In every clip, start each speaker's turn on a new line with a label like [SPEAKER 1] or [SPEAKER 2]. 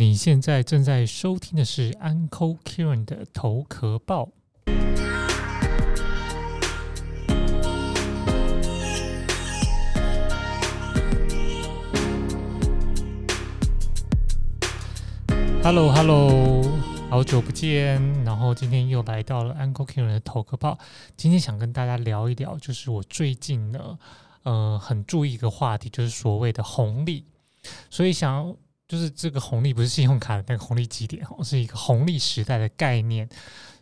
[SPEAKER 1] 你现在正在收听的是 Uncle Kieran 的头壳报。Hello Hello，好久不见，然后今天又来到了 Uncle Kieran 的头壳报。今天想跟大家聊一聊，就是我最近呢，呃，很注意一个话题，就是所谓的红利，所以想。就是这个红利不是信用卡的那个红利基点哦，是一个红利时代的概念。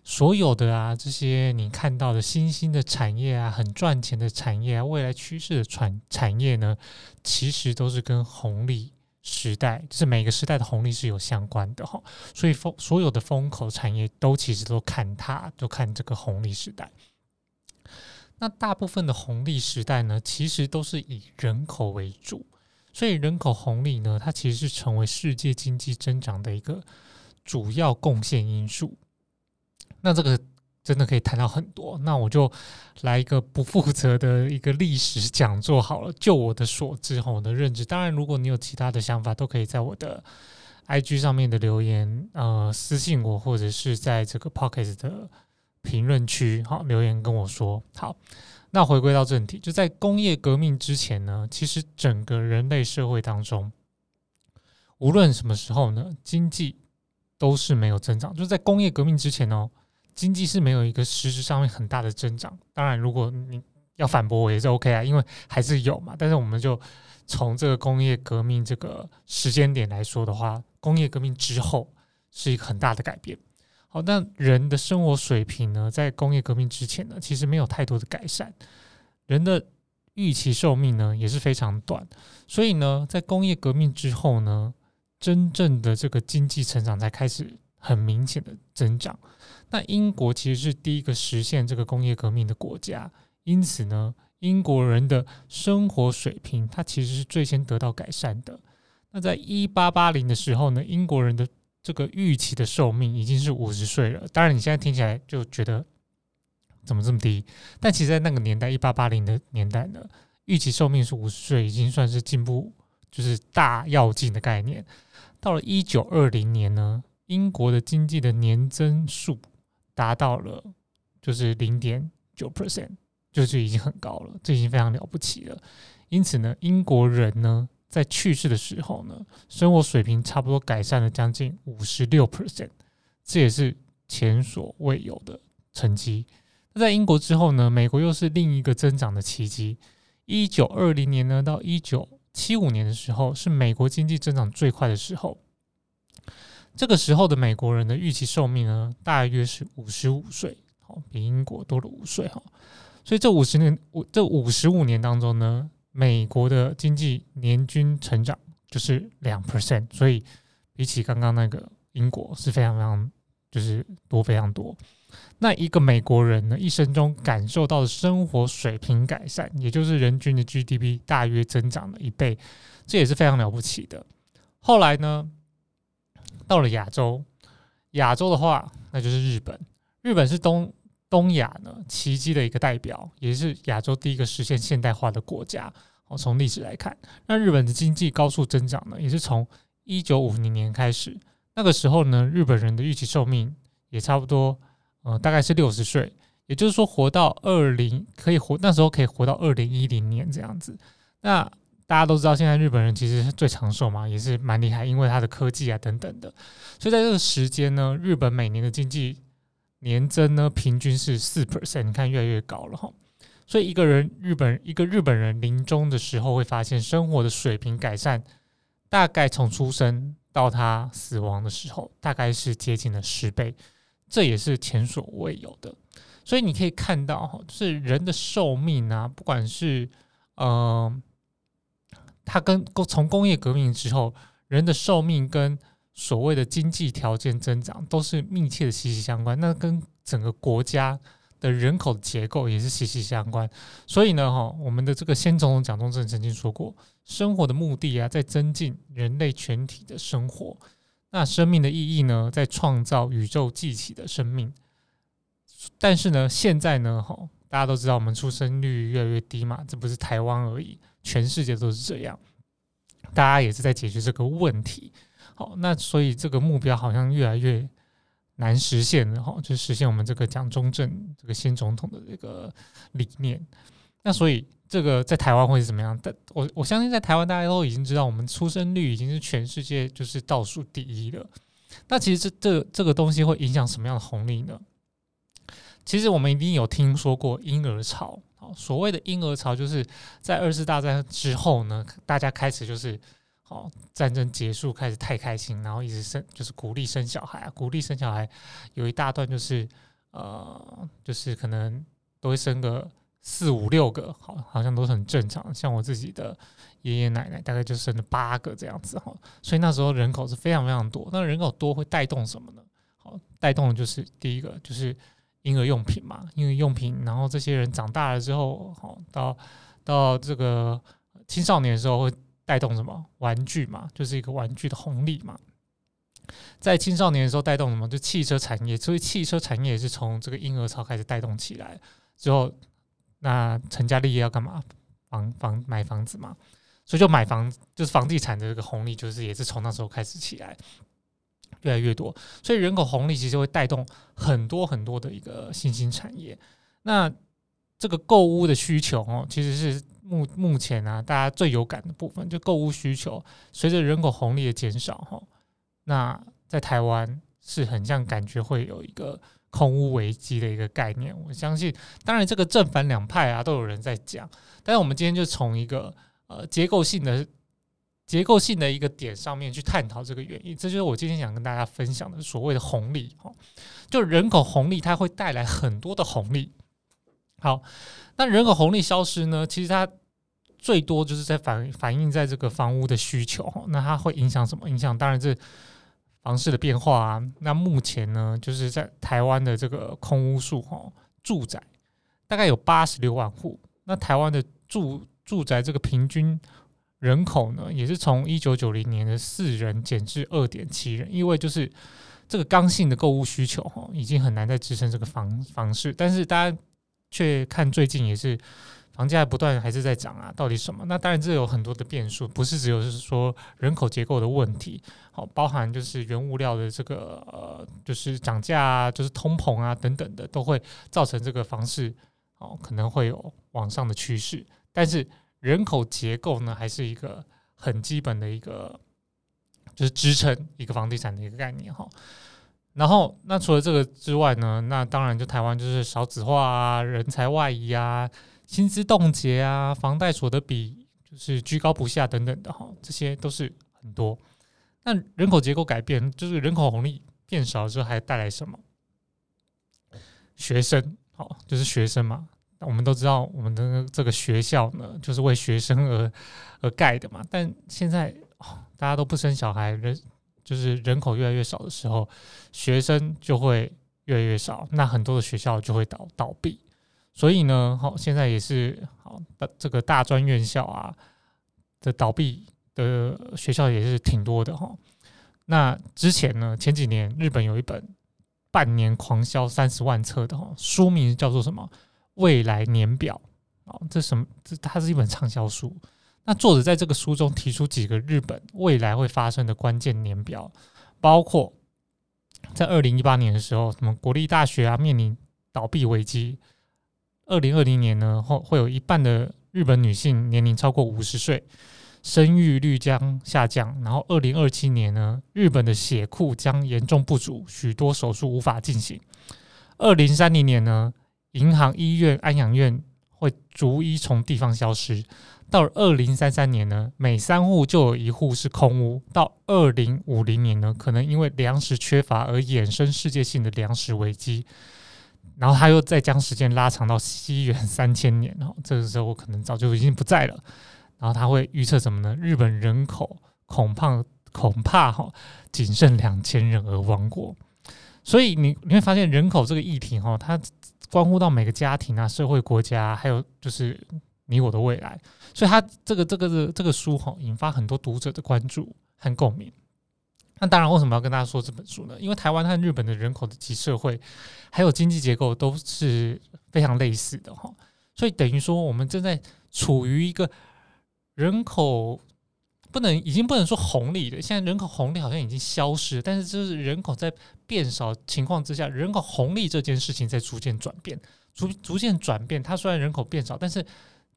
[SPEAKER 1] 所有的啊，这些你看到的新兴的产业啊，很赚钱的产业啊，未来趋势的产产业呢，其实都是跟红利时代，就是每个时代的红利是有相关的哈。所以风所有的风口产业都其实都看它，都看这个红利时代。那大部分的红利时代呢，其实都是以人口为主。所以人口红利呢，它其实是成为世界经济增长的一个主要贡献因素。那这个真的可以谈到很多。那我就来一个不负责的一个历史讲座好了。就我的所知和我的认知，当然如果你有其他的想法，都可以在我的 IG 上面的留言呃私信我，或者是在这个 Pocket 的评论区好留言跟我说好。那回归到正题，就在工业革命之前呢，其实整个人类社会当中，无论什么时候呢，经济都是没有增长。就在工业革命之前哦，经济是没有一个实质上面很大的增长。当然，如果你要反驳我也是 OK 啊，因为还是有嘛。但是我们就从这个工业革命这个时间点来说的话，工业革命之后是一个很大的改变。好，那人的生活水平呢，在工业革命之前呢，其实没有太多的改善。人的预期寿命呢，也是非常短。所以呢，在工业革命之后呢，真正的这个经济成长才开始很明显的增长。那英国其实是第一个实现这个工业革命的国家，因此呢，英国人的生活水平它其实是最先得到改善的。那在一八八零的时候呢，英国人的这个预期的寿命已经是五十岁了，当然你现在听起来就觉得怎么这么低？但其实，在那个年代，一八八零的年代呢，预期寿命是五十岁，已经算是进步，就是大跃进的概念。到了一九二零年呢，英国的经济的年增速达到了就是零点九 percent，就是已经很高了，这已经非常了不起了。因此呢，英国人呢。在去世的时候呢，生活水平差不多改善了将近五十六 percent，这也是前所未有的成绩。那在英国之后呢，美国又是另一个增长的奇迹。一九二零年呢到一九七五年的时候，是美国经济增长最快的时候。这个时候的美国人的预期寿命呢，大约是五十五岁，好，比英国多了五岁哈。所以这五十年，五这五十五年当中呢。美国的经济年均成长就是两 percent，所以比起刚刚那个英国是非常非常就是多非常多。那一个美国人呢，一生中感受到的生活水平改善，也就是人均的 GDP 大约增长了一倍，这也是非常了不起的。后来呢，到了亚洲，亚洲的话，那就是日本，日本是东。东亚呢，奇迹的一个代表，也是亚洲第一个实现现代化的国家。哦，从历史来看，那日本的经济高速增长呢，也是从一九五零年开始。那个时候呢，日本人的预期寿命也差不多，呃，大概是六十岁，也就是说，活到二零可以活，那时候可以活到二零一零年这样子。那大家都知道，现在日本人其实是最长寿嘛，也是蛮厉害，因为他的科技啊等等的。所以在这个时间呢，日本每年的经济。年增呢，平均是四 percent，你看越来越高了哈。所以一个人日本一个日本人临终的时候，会发现生活的水平改善，大概从出生到他死亡的时候，大概是接近了十倍，这也是前所未有的。所以你可以看到哈，就是人的寿命啊，不管是嗯，他跟工从工业革命之后，人的寿命跟所谓的经济条件增长都是密切的息息相关，那跟整个国家的人口结构也是息息相关。所以呢，哈，我们的这个先总统蒋中正曾经说过，生活的目的啊，在增进人类全体的生活；那生命的意义呢，在创造宇宙记起的生命。但是呢，现在呢，哈，大家都知道我们出生率越来越低嘛，这不是台湾而已，全世界都是这样，大家也是在解决这个问题。好，那所以这个目标好像越来越难实现了哈，就实现我们这个蒋中正这个新总统的这个理念。那所以这个在台湾会是怎么样？但我我相信在台湾大家都已经知道，我们出生率已经是全世界就是倒数第一了。那其实这这这个东西会影响什么样的红利呢？其实我们一定有听说过婴儿潮，好，所谓的婴儿潮就是在二次大战之后呢，大家开始就是好战争结束开始太开心，然后一直生就是鼓励生小孩啊，鼓励生小孩，有一大段就是呃，就是可能都会生个四五六个，好，好像都是很正常。像我自己的爷爷奶奶大概就生了八个这样子哈，所以那时候人口是非常非常多。那人口多会带动什么呢？好，带动的就是第一个就是。婴儿用品嘛，婴儿用品，然后这些人长大了之后，好到到这个青少年的时候会带动什么玩具嘛，就是一个玩具的红利嘛。在青少年的时候带动什么？就汽车产业，所以汽车产业也是从这个婴儿潮开始带动起来。之后，那成家立业要干嘛？房房买房子嘛，所以就买房，就是房地产的这个红利，就是也是从那时候开始起来。越来越多，所以人口红利其实会带动很多很多的一个新兴产业。那这个购物的需求哦，其实是目目前啊大家最有感的部分，就购物需求随着人口红利的减少哈，那在台湾是很像感觉会有一个空屋危机的一个概念。我相信，当然这个正反两派啊都有人在讲，但是我们今天就从一个呃结构性的。结构性的一个点上面去探讨这个原因，这就是我今天想跟大家分享的所谓的红利哈，就人口红利它会带来很多的红利。好，那人口红利消失呢？其实它最多就是在反反映在这个房屋的需求，那它会影响什么？影响当然是房市的变化啊。那目前呢，就是在台湾的这个空屋数哈，住宅大概有八十六万户，那台湾的住住宅这个平均。人口呢，也是从一九九零年的四人减至二点七人，因为就是这个刚性的购物需求哈，已经很难再支撑这个房房市。但是大家却看最近也是房价不断还是在涨啊，到底什么？那当然这有很多的变数，不是只有是说人口结构的问题，好，包含就是原物料的这个呃，就是涨价啊，就是通膨啊等等的，都会造成这个房市哦可能会有往上的趋势，但是。人口结构呢，还是一个很基本的一个，就是支撑一个房地产的一个概念哈。然后，那除了这个之外呢，那当然就台湾就是少子化啊，人才外移啊，薪资冻结啊，房贷所得比就是居高不下等等的哈，这些都是很多。那人口结构改变，就是人口红利变少之后，还带来什么？学生，好，就是学生嘛。我们都知道，我们的这个学校呢，就是为学生而而盖的嘛。但现在大家都不生小孩，人就是人口越来越少的时候，学生就会越来越少，那很多的学校就会倒倒闭。所以呢，好，现在也是好，这个大专院校啊的倒闭的学校也是挺多的哈。那之前呢，前几年日本有一本半年狂销三十万册的哈，书名叫做什么？未来年表啊，这什么？这它是一本畅销书。那作者在这个书中提出几个日本未来会发生的关键年表，包括在二零一八年的时候，什么国立大学啊面临倒闭危机；二零二零年呢，后会有一半的日本女性年龄超过五十岁，生育率将下降；然后二零二七年呢，日本的血库将严重不足，许多手术无法进行；二零三零年呢？银行、医院、安养院会逐一从地方消失。到二零三三年呢，每三户就有一户是空屋。到二零五零年呢，可能因为粮食缺乏而衍生世界性的粮食危机。然后他又再将时间拉长到西元三千年，哦，这个时候我可能早就已经不在了。然后他会预测什么呢？日本人口恐怕恐怕哈仅剩两千人而亡国。所以你你会发现人口这个议题哈，它。关乎到每个家庭啊、社会、国家，还有就是你我的未来，所以他这个这个这这个书哈，引发很多读者的关注和共鸣。那当然，为什么要跟大家说这本书呢？因为台湾和日本的人口的及社会，还有经济结构都是非常类似的哈，所以等于说我们正在处于一个人口不能已经不能说红利了，现在人口红利好像已经消失，但是就是人口在变少情况之下，人口红利这件事情在逐渐转变，逐逐渐转变。它虽然人口变少，但是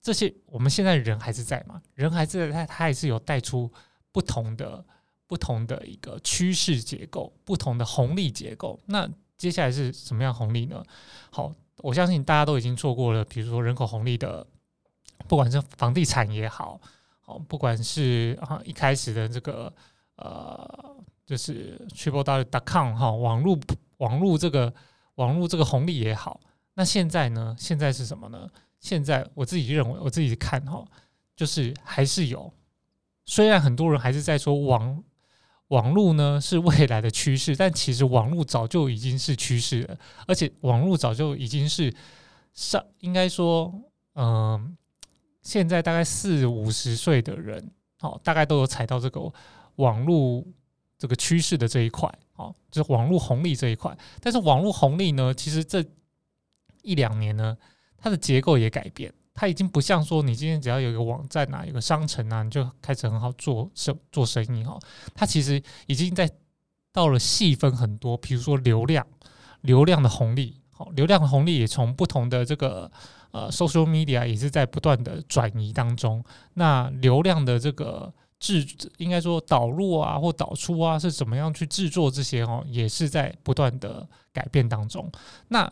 [SPEAKER 1] 这些我们现在人还是在嘛，人还是在，它它还是有带出不同的不同的一个趋势结构，不同的红利结构。那接下来是什么样红利呢？好，我相信大家都已经做过了，比如说人口红利的，不管是房地产也好。不管是啊一开始的这个呃，就是 triple dot com 哈，网络网络这个网络这个红利也好，那现在呢？现在是什么呢？现在我自己认为，我自己看哈，就是还是有，虽然很多人还是在说网网络呢是未来的趋势，但其实网络早就已经是趋势了，而且网络早就已经是上，应该说，嗯。现在大概四五十岁的人，哦，大概都有踩到这个网络这个趋势的这一块，哦，就是网络红利这一块。但是网络红利呢，其实这一两年呢，它的结构也改变，它已经不像说你今天只要有一个网站啊，有个商城啊，你就开始很好做生做生意哈。它其实已经在到了细分很多，比如说流量，流量的红利，好，流量的红利也从不同的这个。呃，social media 也是在不断的转移当中。那流量的这个制，应该说导入啊或导出啊，是怎么样去制作这些哦，也是在不断的改变当中。那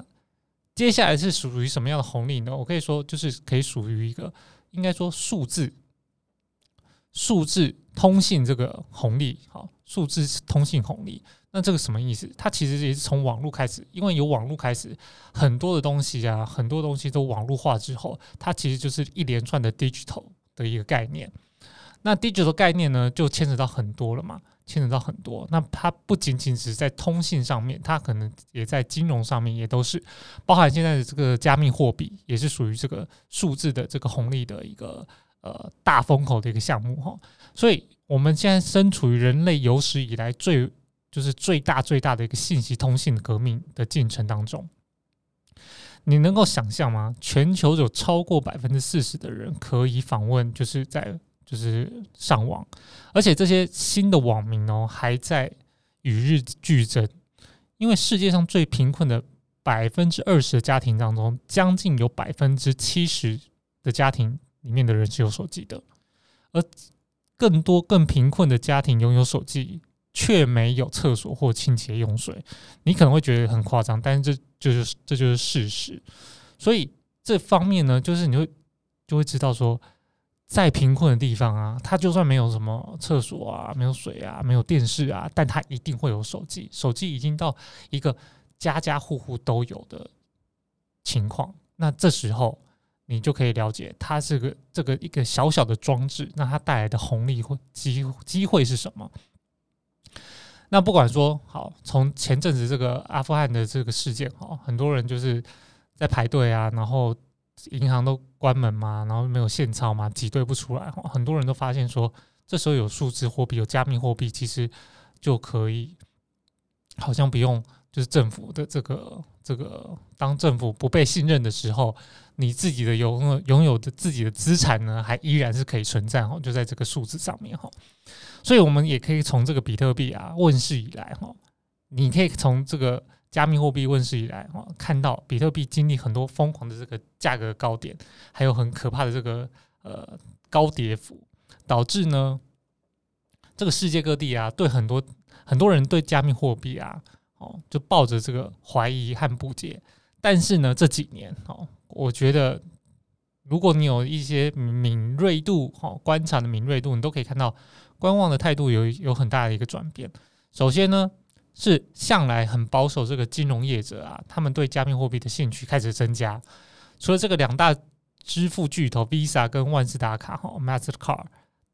[SPEAKER 1] 接下来是属于什么样的红利呢？我可以说，就是可以属于一个应该说数字数字通信这个红利，好，数字通信红利。那这个什么意思？它其实也是从网络开始，因为有网络开始，很多的东西啊，很多东西都网络化之后，它其实就是一连串的 digital 的一个概念。那 digital 概念呢，就牵扯到很多了嘛，牵扯到很多。那它不仅仅只是在通信上面，它可能也在金融上面，也都是包含现在的这个加密货币，也是属于这个数字的这个红利的一个呃大风口的一个项目哈。所以我们现在身处于人类有史以来最就是最大最大的一个信息通信革命的进程当中，你能够想象吗？全球有超过百分之四十的人可以访问，就是在就是上网，而且这些新的网民哦还在与日俱增，因为世界上最贫困的百分之二十的家庭当中，将近有百分之七十的家庭里面的人是有手机的，而更多更贫困的家庭拥有手机。却没有厕所或清洁用水，你可能会觉得很夸张，但是这就是这就是事实。所以这方面呢，就是你会就会知道说，在贫困的地方啊，他就算没有什么厕所啊，没有水啊，没有电视啊，但他一定会有手机。手机已经到一个家家户户都有的情况，那这时候你就可以了解，它是个这个一个小小的装置，那它带来的红利或机机会是什么？那不管说好，从前阵子这个阿富汗的这个事件，哈，很多人就是在排队啊，然后银行都关门嘛，然后没有现钞嘛，挤兑不出来，很多人都发现说，这时候有数字货币、有加密货币，其实就可以，好像不用。就是政府的这个这个，当政府不被信任的时候，你自己的拥拥有的自己的资产呢，还依然是可以存在哈，就在这个数字上面哈。所以，我们也可以从这个比特币啊问世以来哈，你可以从这个加密货币问世以来哦，看到比特币经历很多疯狂的这个价格高点，还有很可怕的这个呃高跌幅，导致呢这个世界各地啊，对很多很多人对加密货币啊。哦，就抱着这个怀疑和不解，但是呢，这几年哦，我觉得如果你有一些敏锐度，哦，观察的敏锐度，你都可以看到观望的态度有有很大的一个转变。首先呢，是向来很保守这个金融业者啊，他们对加密货币的兴趣开始增加。除了这个两大支付巨头 Visa 跟万事达卡哈 Mastercard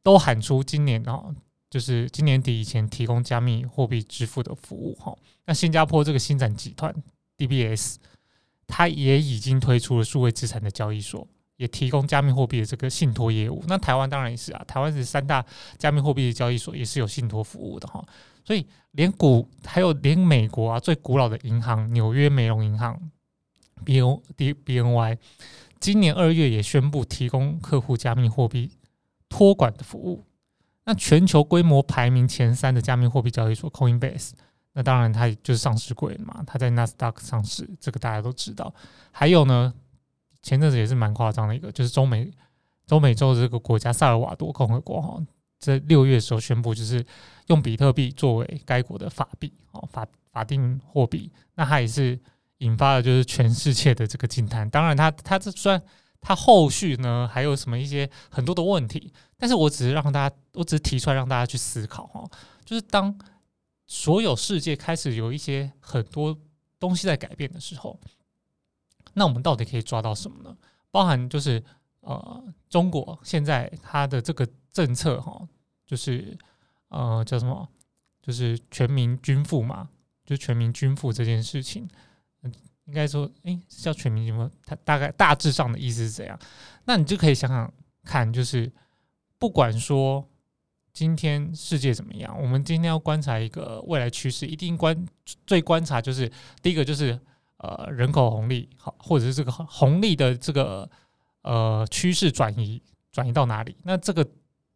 [SPEAKER 1] 都喊出今年哦。就是今年底以前提供加密货币支付的服务哈，那新加坡这个新展集团 DBS，它也已经推出了数位资产的交易所，也提供加密货币的这个信托业务。那台湾当然也是啊，台湾是三大加密货币的交易所，也是有信托服务的哈。所以连古还有连美国啊最古老的银行纽约美容银行 B O D B N Y，今年二月也宣布提供客户加密货币托管的服务。那全球规模排名前三的加密货币交易所 Coinbase，那当然它就是上市贵嘛，它在纳斯达克上市，这个大家都知道。还有呢，前阵子也是蛮夸张的一个，就是中美中美洲这个国家萨尔瓦多共和国哈，在六月的时候宣布，就是用比特币作为该国的法币哦，法法定货币。那它也是引发了就是全世界的这个惊叹。当然，它它这虽然它后续呢还有什么一些很多的问题，但是我只是让大家，我只是提出来让大家去思考哈，就是当所有世界开始有一些很多东西在改变的时候，那我们到底可以抓到什么呢？包含就是呃，中国现在它的这个政策哈，就是呃叫什么，就是全民均富嘛，就全民均富这件事情。应该说，诶，叫全民均富，它大概大致上的意思是怎样？那你就可以想想看，就是不管说今天世界怎么样，我们今天要观察一个未来趋势，一定观最观察就是第一个就是呃人口红利，好，或者是这个红利的这个呃趋势转移转移到哪里？那这个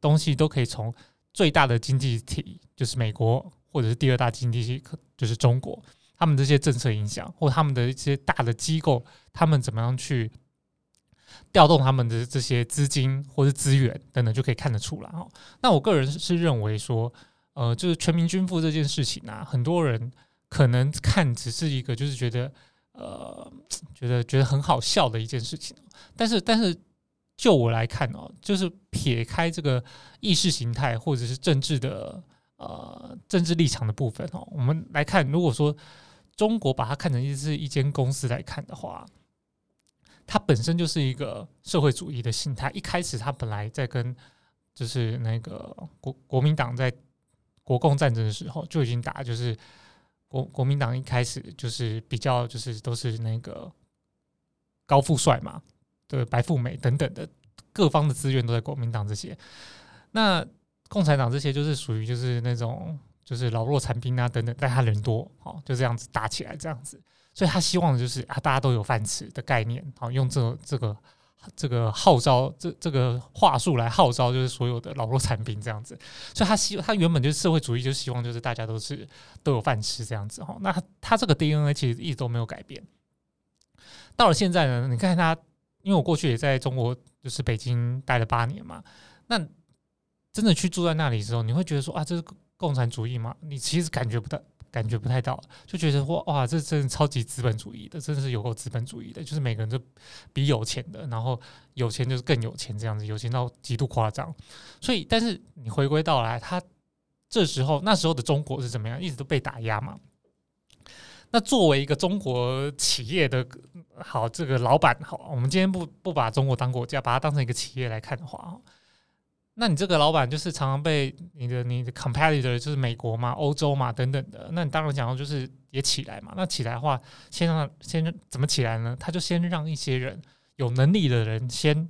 [SPEAKER 1] 东西都可以从最大的经济体就是美国，或者是第二大经济体就是中国。他们这些政策影响，或他们的一些大的机构，他们怎么样去调动他们的这些资金或者资源等等，就可以看得出来哦。那我个人是认为说，呃，就是全民均富这件事情啊，很多人可能看只是一个就是觉得呃，觉得觉得很好笑的一件事情。但是，但是就我来看哦，就是撇开这个意识形态或者是政治的呃政治立场的部分哦，我们来看，如果说。中国把它看成是一间公司来看的话，它本身就是一个社会主义的心态。一开始，它本来在跟就是那个国国民党在国共战争的时候就已经打，就是国国民党一开始就是比较就是都是那个高富帅嘛，对白富美等等的各方的资源都在国民党这些。那共产党这些就是属于就是那种。就是老弱残兵啊，等等，但他人多，好就这样子打起来，这样子，所以他希望的就是啊，大家都有饭吃的概念，好用这这个这个号召这这个话术来号召，就是所有的老弱残兵这样子，所以他希他原本就是社会主义，就希望就是大家都是都有饭吃这样子哈。那他他这个 DNA 其实一直都没有改变，到了现在呢，你看他，因为我过去也在中国，就是北京待了八年嘛，那真的去住在那里的时候，你会觉得说啊，这是。共产主义嘛，你其实感觉不到，感觉不太到，就觉得哇哇，这真的超级资本主义的，真的是有够资本主义的，就是每个人都比有钱的，然后有钱就是更有钱这样子，有钱到极度夸张。所以，但是你回归到来，他这时候那时候的中国是怎么样，一直都被打压嘛。那作为一个中国企业的好这个老板，好，我们今天不不把中国当国家，把它当成一个企业来看的话那你这个老板就是常常被你的你的 competitor 就是美国嘛、欧洲嘛等等的，那你当然讲到就是也起来嘛。那起来的话，先让先怎么起来呢？他就先让一些人有能力的人先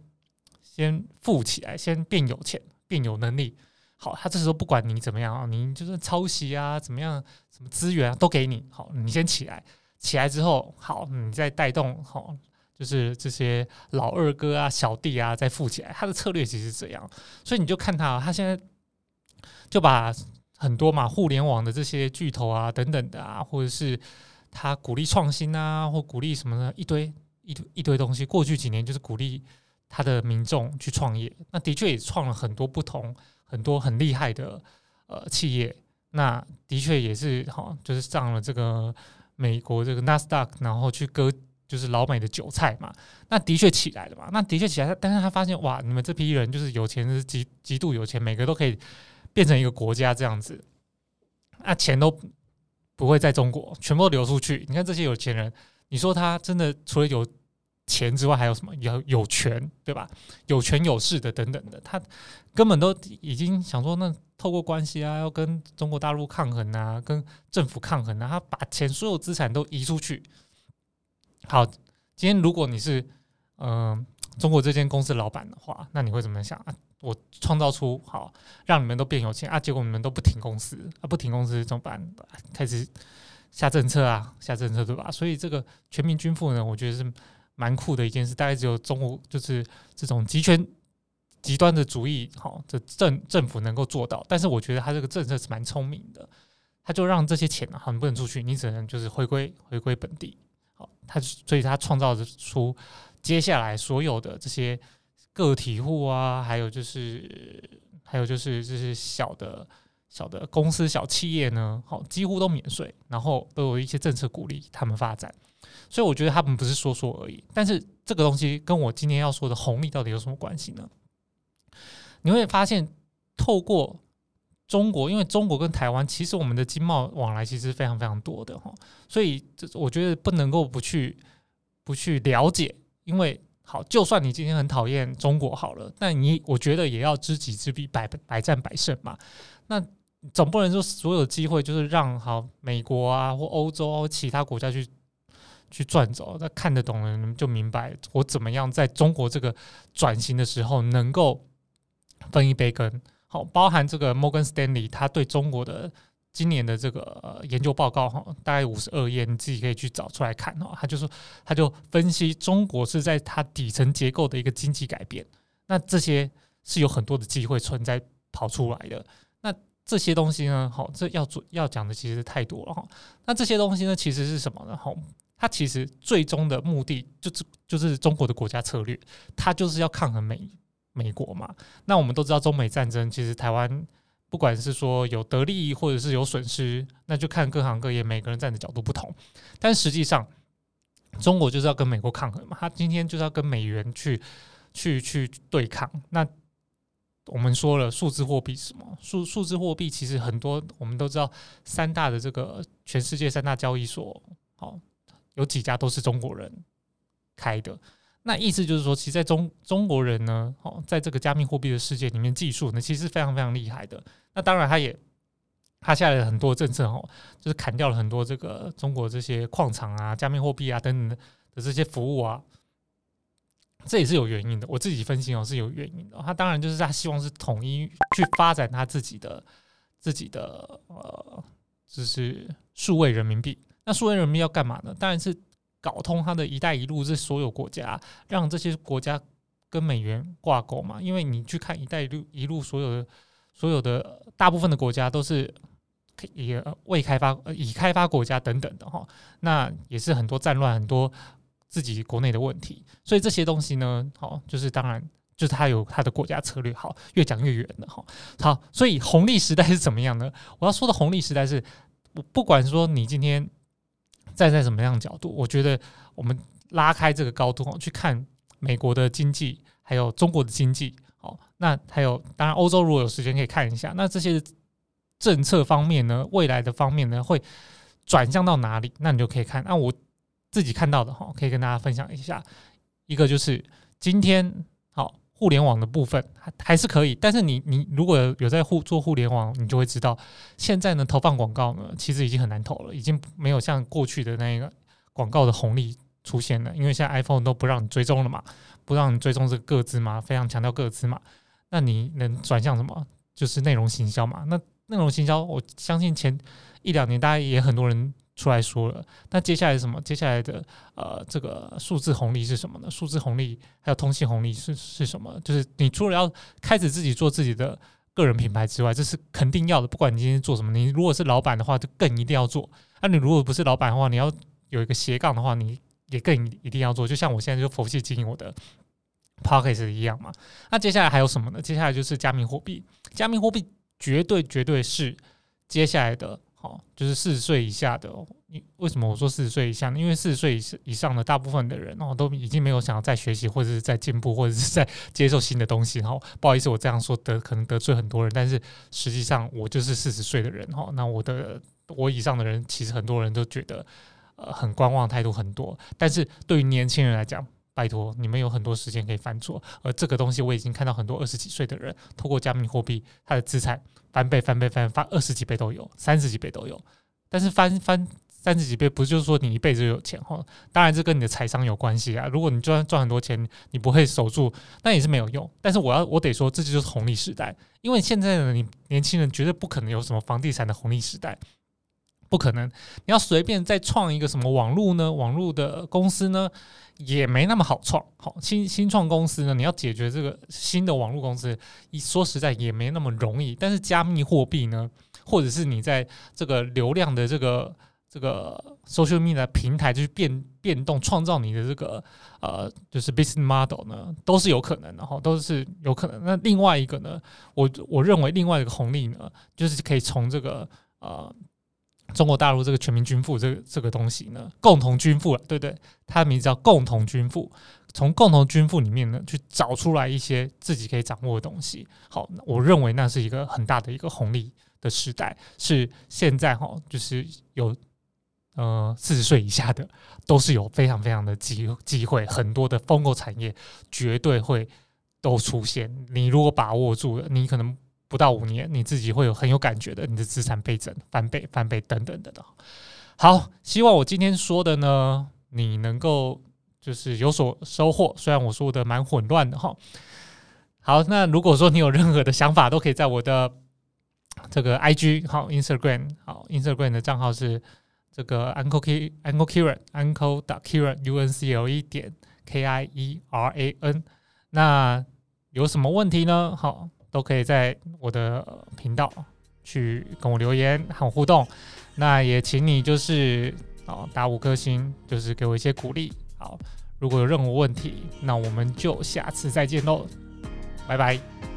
[SPEAKER 1] 先富起来，先变有钱，变有能力。好，他这时候不管你怎么样啊，你就是抄袭啊，怎么样，什么资源啊都给你。好，你先起来，起来之后，好，你再带动好。就是这些老二哥啊、小弟啊，再富起来，他的策略其实是这样，所以你就看他，他现在就把很多嘛互联网的这些巨头啊等等的啊，或者是他鼓励创新啊，或鼓励什么的一堆一堆一堆东西。过去几年就是鼓励他的民众去创业，那的确也创了很多不同、很多很厉害的呃企业。那的确也是哈，就是上了这个美国这个纳斯达克，然后去割。就是老美的韭菜嘛，那的确起来了嘛，那的确起来，但是他发现哇，你们这批人就是有钱是极极度有钱，每个都可以变成一个国家这样子，那钱都不会在中国，全部流出去。你看这些有钱人，你说他真的除了有钱之外，还有什么？有有权对吧？有权有势的等等的，他根本都已经想说，那透过关系啊，要跟中国大陆抗衡啊，跟政府抗衡啊，他把钱所有资产都移出去。好，今天如果你是嗯中国这间公司老板的话，那你会怎么想啊？我创造出好让你们都变有钱啊，结果你们都不停公司啊，不停公司怎么办？开始下政策啊，下政策对吧？所以这个全民均富呢，我觉得是蛮酷的一件事。大概只有中国就是这种集权极端的主义，好，这政政府能够做到。但是我觉得他这个政策是蛮聪明的，他就让这些钱啊，很不能出去，你只能就是回归回归本地。好，他所以他创造出接下来所有的这些个体户啊，还有就是还有就是这些小的小的公司小企业呢，好，几乎都免税，然后都有一些政策鼓励他们发展。所以我觉得他们不是说说而已，但是这个东西跟我今天要说的红利到底有什么关系呢？你会发现，透过中国，因为中国跟台湾其实我们的经贸往来其实非常非常多的哈，所以这我觉得不能够不去不去了解，因为好，就算你今天很讨厌中国好了，但你我觉得也要知己知彼，百百战百胜嘛。那总不能说所有机会就是让好美国啊或欧洲其他国家去。去转走，那看得懂的人就明白我怎么样在中国这个转型的时候能够分一杯羹。好，包含这个 Morgan Stanley 他对中国的今年的这个研究报告哈，大概五十二页，你自己可以去找出来看哈。他就说，他就分析中国是在它底层结构的一个经济改变，那这些是有很多的机会存在跑出来的。这些东西呢，好，这要做要讲的其实太多了哈。那这些东西呢，其实是什么呢？好。它其实最终的目的就是就是中国的国家策略，它就是要抗衡美美国嘛。那我们都知道中美战争，其实台湾不管是说有得利或者是有损失，那就看各行各业每个人站的角度不同。但实际上，中国就是要跟美国抗衡嘛，他今天就是要跟美元去去去对抗。那我们说了数字货币什么？数数字货币其实很多我们都知道，三大的这个全世界三大交易所，好。有几家都是中国人开的，那意思就是说，其实在中中国人呢，哦，在这个加密货币的世界里面，技术呢其实非常非常厉害的。那当然，他也他下来了很多政策，哦，就是砍掉了很多这个中国这些矿场啊、加密货币啊等等的这些服务啊，这也是有原因的。我自己分析哦，是有原因的。他当然就是他希望是统一去发展他自己的自己的呃，就是数位人民币。那数位人民币要干嘛呢？当然是搞通他的一带一路，这所有国家让这些国家跟美元挂钩嘛。因为你去看一带一路一路所有的所有的大部分的国家都是也未开发、已开发国家等等的哈。那也是很多战乱、很多自己国内的问题。所以这些东西呢，好，就是当然就是它有它的国家策略。好，越讲越远了哈。好，所以红利时代是怎么样呢？我要说的红利时代是，我不管说你今天。站在什么样的角度？我觉得我们拉开这个高度去看美国的经济，还有中国的经济，好，那还有当然欧洲如果有时间可以看一下，那这些政策方面呢，未来的方面呢会转向到哪里？那你就可以看。那我自己看到的哈，可以跟大家分享一下。一个就是今天好。互联网的部分还还是可以，但是你你如果有在互做互联网，你就会知道，现在呢投放广告呢其实已经很难投了，已经没有像过去的那个广告的红利出现了，因为现在 iPhone 都不让你追踪了嘛，不让你追踪这个个资嘛，非常强调个资嘛，那你能转向什么？就是内容行销嘛。那内容行销，我相信前一两年大家也很多人。出来说了，那接下来是什么？接下来的呃，这个数字红利是什么呢？数字红利还有通信红利是是什么？就是你除了要开始自己做自己的个人品牌之外，这是肯定要的。不管你今天做什么，你如果是老板的话，就更一定要做。那你如果不是老板的话，你要有一个斜杠的话，你也更一定要做。就像我现在就佛系经营我的 p o c k e t 一样嘛。那接下来还有什么呢？接下来就是加密货币。加密货币绝对绝对是接下来的。好，就是四十岁以下的，你为什么我说四十岁以下呢？因为四十岁以以上的大部分的人哦，都已经没有想要再学习或者是在进步或者是在 接受新的东西。哈，不好意思，我这样说得可能得罪很多人，但是实际上我就是四十岁的人哈。那我的我以上的人，其实很多人都觉得呃很观望态度很多，但是对于年轻人来讲。拜托，你们有很多时间可以犯错，而这个东西我已经看到很多二十几岁的人，透过加密货币，他的资产翻倍、翻倍、翻翻二十几倍都有，三十几倍都有。但是翻翻三十几倍，不就是说你一辈子就有钱哈？当然这跟你的财商有关系啊。如果你赚赚很多钱，你不会守住，那也是没有用。但是我要我得说，这就是红利时代，因为现在的你年轻人绝对不可能有什么房地产的红利时代。不可能。你要随便再创一个什么网络呢？网络的公司呢，也没那么好创。好，新新创公司呢，你要解决这个新的网络公司，说实在也没那么容易。但是加密货币呢，或者是你在这个流量的这个。这个 social media 平台就是变变动，创造你的这个呃，就是 business model 呢，都是有可能的哈，都是有可能。那另外一个呢，我我认为另外一个红利呢，就是可以从这个呃中国大陆这个全民均富这个这个东西呢，共同均富了，对对？它的名字叫共同均富，从共同均富里面呢，去找出来一些自己可以掌握的东西。好，我认为那是一个很大的一个红利的时代，是现在哈，就是有。呃，四十岁以下的都是有非常非常的机机会，很多的风口产业绝对会都出现。你如果把握住了，你可能不到五年，你自己会有很有感觉的，你的资产倍增、翻倍、翻倍等等等等。好，希望我今天说的呢，你能够就是有所收获。虽然我说的蛮混乱的哈。好，那如果说你有任何的想法，都可以在我的这个 I G 好 Instagram 好 Instagram 的账号是。这个 Uncle K Uncle Kieran Uncle 打 Kieran U N C L E 点 K I E R A N，那有什么问题呢？好，都可以在我的频道去跟我留言和我互动。那也请你就是啊打五颗星，就是给我一些鼓励。好，如果有任何问题，那我们就下次再见喽，拜拜。